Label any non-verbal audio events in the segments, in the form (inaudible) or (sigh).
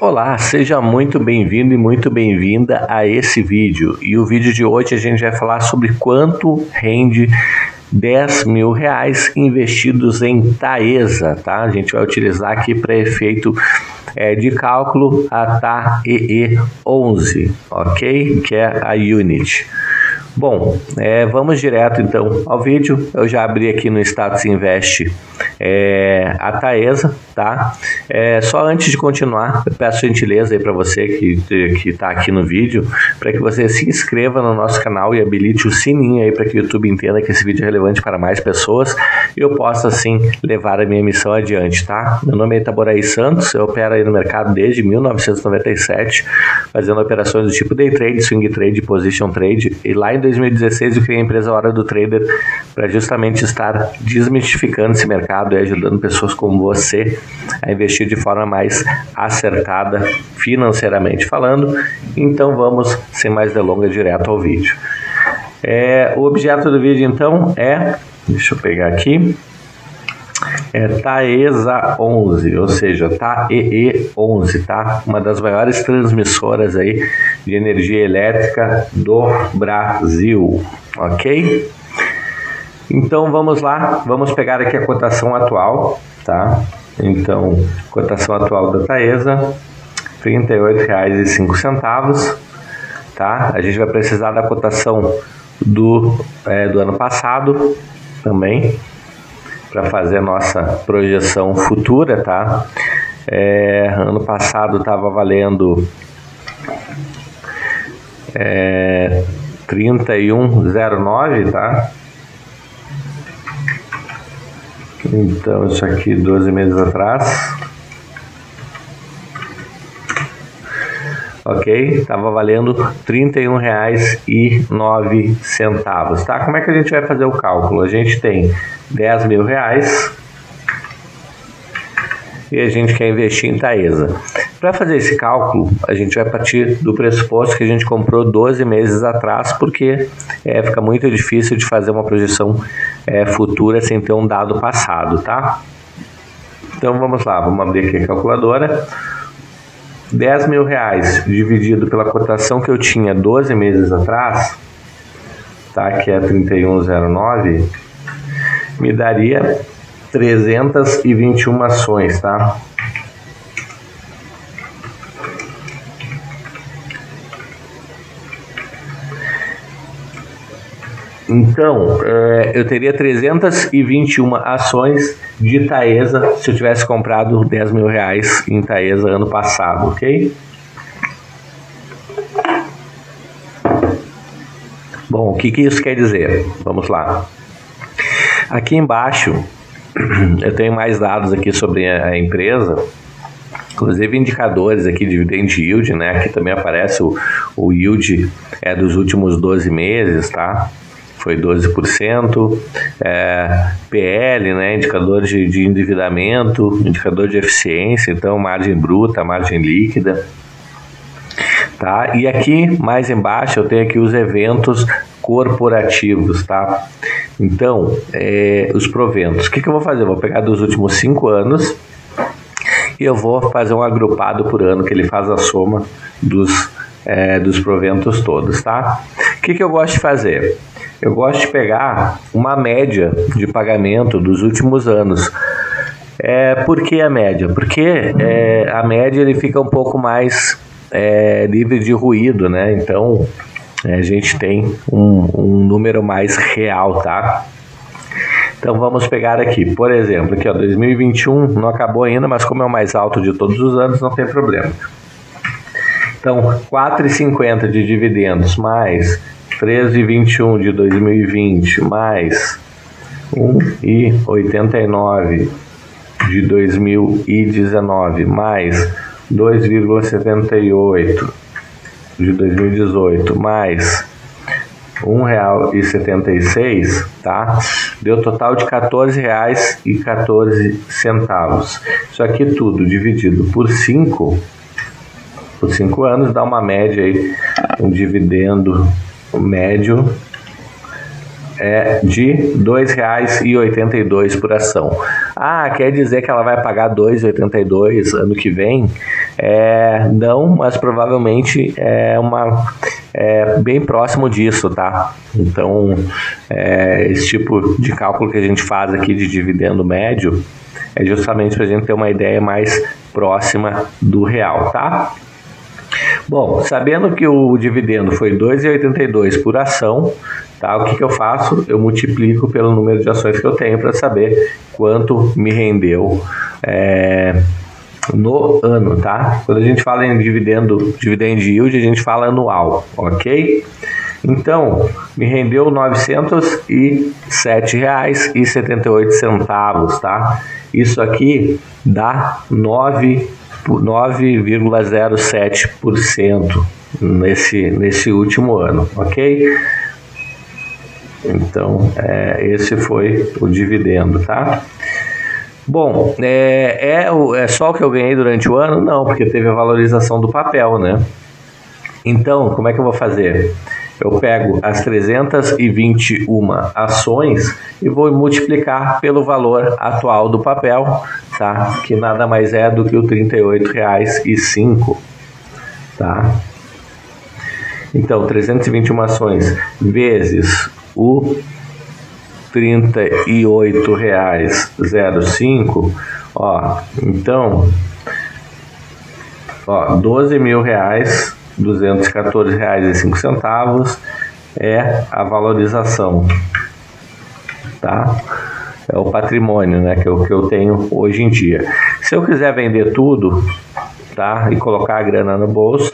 Olá, seja muito bem-vindo e muito bem-vinda a esse vídeo. E o vídeo de hoje a gente vai falar sobre quanto rende 10 mil reais investidos em Taesa, tá? A gente vai utilizar aqui para efeito é, de cálculo a TAEE 11, ok? Que é a unit. Bom, é, vamos direto então ao vídeo. Eu já abri aqui no Status Invest é, a Taesa, tá? É, só antes de continuar, eu peço gentileza aí para você que que está aqui no vídeo, para que você se inscreva no nosso canal e habilite o sininho aí para que o YouTube entenda que esse vídeo é relevante para mais pessoas e eu possa assim levar a minha missão adiante, tá? Meu nome é Itaboraí Santos, eu opero aí no mercado desde 1997, fazendo operações do tipo day trade, swing trade, position trade e lá em 2016 eu criei a empresa Hora do Trader para justamente estar desmistificando esse mercado e ajudando pessoas como você a investir de forma mais acertada financeiramente falando. Então vamos, sem mais delongas, direto ao vídeo. É, o objeto do vídeo então é, deixa eu pegar aqui, é Taesa 11, ou seja, TAEE 11, tá? Uma das maiores transmissoras aí de energia elétrica do Brasil, ok? Então vamos lá, vamos pegar aqui a cotação atual, tá? Então, cotação atual da Taesa, R$ 38,05, tá? A gente vai precisar da cotação do, é, do ano passado também, para fazer a nossa projeção futura, tá? É, ano passado estava valendo é, 3109, tá? Então, isso aqui 12 meses atrás. ok? Tava valendo R$ 31,09, tá? Como é que a gente vai fazer o cálculo? A gente tem 10 mil reais e a gente quer investir em Taesa. Para fazer esse cálculo, a gente vai partir do pressuposto que a gente comprou 12 meses atrás, porque é, fica muito difícil de fazer uma projeção é, futura sem ter um dado passado, tá? Então vamos lá, vamos abrir aqui a calculadora. 10 mil reais dividido pela cotação que eu tinha 12 meses atrás, tá? que é 3109, me daria 321 ações, tá? Então, é, eu teria 321 ações de Taesa se eu tivesse comprado 10 mil reais em Taesa ano passado, ok? Bom, o que, que isso quer dizer? Vamos lá. Aqui embaixo (clears throat) eu tenho mais dados aqui sobre a empresa, inclusive indicadores aqui de dividend yield, né? Aqui também aparece o, o yield é dos últimos 12 meses, tá? Foi 12%, é, PL, né, indicador de, de endividamento, indicador de eficiência, então margem bruta, margem líquida. Tá? E aqui mais embaixo eu tenho aqui os eventos corporativos, tá? Então, é, os proventos. O que, que eu vou fazer? Eu vou pegar dos últimos cinco anos e eu vou fazer um agrupado por ano que ele faz a soma dos, é, dos proventos todos, tá? O que, que eu gosto de fazer? Eu gosto de pegar uma média de pagamento dos últimos anos. É, por que a média? Porque é, a média ele fica um pouco mais é, livre de ruído, né? Então é, a gente tem um, um número mais real, tá? Então vamos pegar aqui, por exemplo, aqui ó, 2021 não acabou ainda, mas como é o mais alto de todos os anos, não tem problema. Então, 4,50 de dividendos mais 13,21 de 2020 mais 1,89 de 2019 mais 2,78 de 2018 mais R$ 1,76, tá? Deu total de R$ 14,14. Isso aqui tudo dividido por 5, por 5 anos, dá uma média aí, um dividendo o médio é de R$ 2,82 por ação. Ah, quer dizer que ela vai pagar R$ 2,82 ano que vem? É, não, mas provavelmente é uma é bem próximo disso, tá? Então, é, esse tipo de cálculo que a gente faz aqui de dividendo médio é justamente para a gente ter uma ideia mais próxima do real, tá? Bom, sabendo que o dividendo foi 2,82 por ação, tá? O que, que eu faço? Eu multiplico pelo número de ações que eu tenho para saber quanto me rendeu é, no ano, tá? Quando a gente fala em dividendo, dividend yield, a gente fala anual, ok? Então, me rendeu R$ 907,78, tá? Isso aqui dá 9,07% nesse, nesse último ano, ok? Então, é, esse foi o dividendo, tá? Bom, é, é, é só o que eu ganhei durante o ano? Não, porque teve a valorização do papel, né? Então, como é que eu vou fazer? Eu pego as 321 ações e vou multiplicar pelo valor atual do papel, tá? Que nada mais é do que o R$ 38,05, tá? Então, 321 ações vezes o R$ 38,05, ó, então, ó, 12 mil reais, 214 reais 5 centavos é a valorização, tá? É o patrimônio, né, que o que eu tenho hoje em dia. Se eu quiser vender tudo, tá, e colocar a grana no bolso,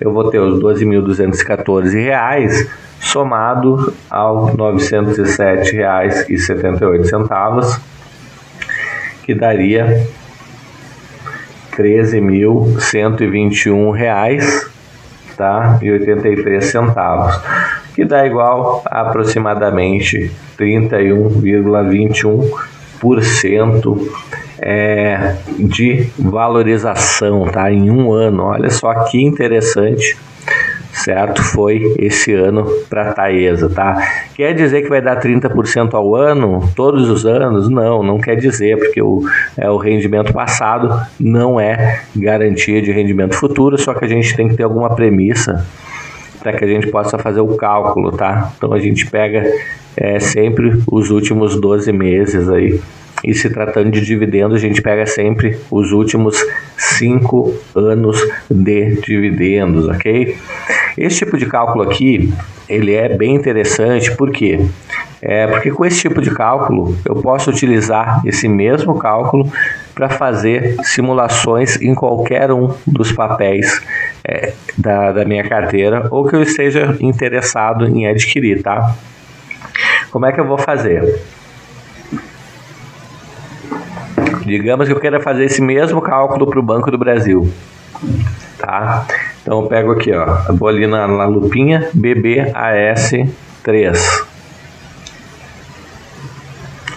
eu vou ter os 12.214 reais somado aos R$ 907,78, que daria R$ 13.121 tá? e 83 centavos, que dá igual a aproximadamente 31,21% é, de valorização tá? em um ano. Olha só que interessante certo? Foi esse ano para Taesa, tá? Quer dizer que vai dar 30% ao ano, todos os anos? Não, não quer dizer, porque o, é, o rendimento passado não é garantia de rendimento futuro, só que a gente tem que ter alguma premissa para que a gente possa fazer o cálculo, tá? Então a gente pega é, sempre os últimos 12 meses aí e se tratando de dividendos, a gente pega sempre os últimos cinco anos de dividendos, ok? Esse tipo de cálculo aqui, ele é bem interessante, por quê? É porque com esse tipo de cálculo, eu posso utilizar esse mesmo cálculo para fazer simulações em qualquer um dos papéis é, da, da minha carteira ou que eu esteja interessado em adquirir, tá? Como é que eu vou fazer? Digamos que eu queira fazer esse mesmo cálculo para o Banco do Brasil. Tá? Então eu pego aqui, ó, vou ali na, na lupinha BBAS3.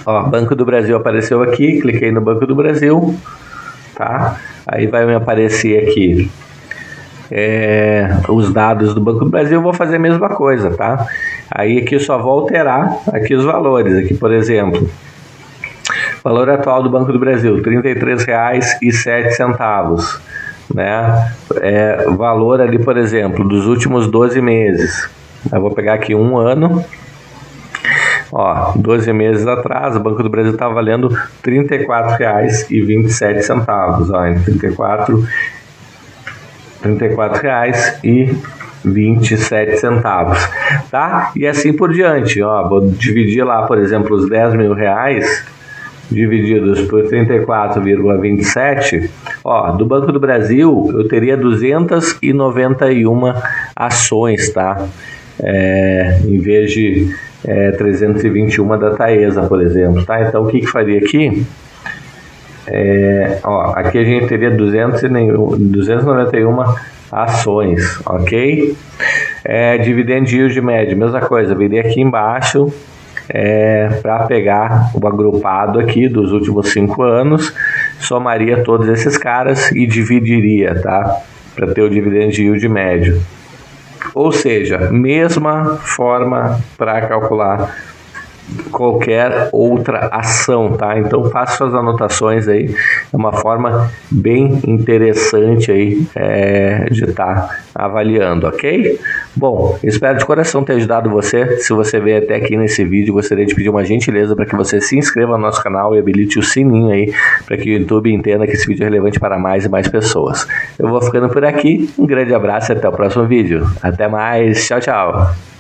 Ó, Banco do Brasil apareceu aqui, cliquei no Banco do Brasil, tá? Aí vai me aparecer aqui é, os dados do Banco do Brasil, eu vou fazer a mesma coisa, tá? Aí aqui eu só vou alterar aqui os valores, aqui por exemplo, Valor atual do Banco do Brasil, R$ 33,07. Né? É, valor ali, por exemplo, dos últimos 12 meses. Eu vou pegar aqui um ano. Ó, 12 meses atrás, o Banco do Brasil estava valendo R$ 34,27. Ó, em 34 34 reais e 27 centavos, tá? E assim por diante, ó, vou dividir lá, por exemplo, os 10 mil reais divididos por 34,27, ó, do Banco do Brasil eu teria 291 ações, tá? É, em vez de é, 321 da Taesa, por exemplo, tá? Então o que que faria aqui? É, ó, aqui a gente teria 200 e 291 ações, ok? É, dividend yield médio, mesma coisa, viria aqui embaixo é, para pegar o agrupado aqui dos últimos cinco anos, somaria todos esses caras e dividiria, tá? Para ter o dividend yield médio. Ou seja, mesma forma para calcular qualquer outra ação, tá? Então faça suas anotações aí, é uma forma bem interessante aí é, de estar tá avaliando, ok? Bom, espero de coração ter ajudado você. Se você veio até aqui nesse vídeo, gostaria de pedir uma gentileza para que você se inscreva no nosso canal e habilite o sininho aí para que o YouTube entenda que esse vídeo é relevante para mais e mais pessoas. Eu vou ficando por aqui, um grande abraço e até o próximo vídeo. Até mais, tchau, tchau.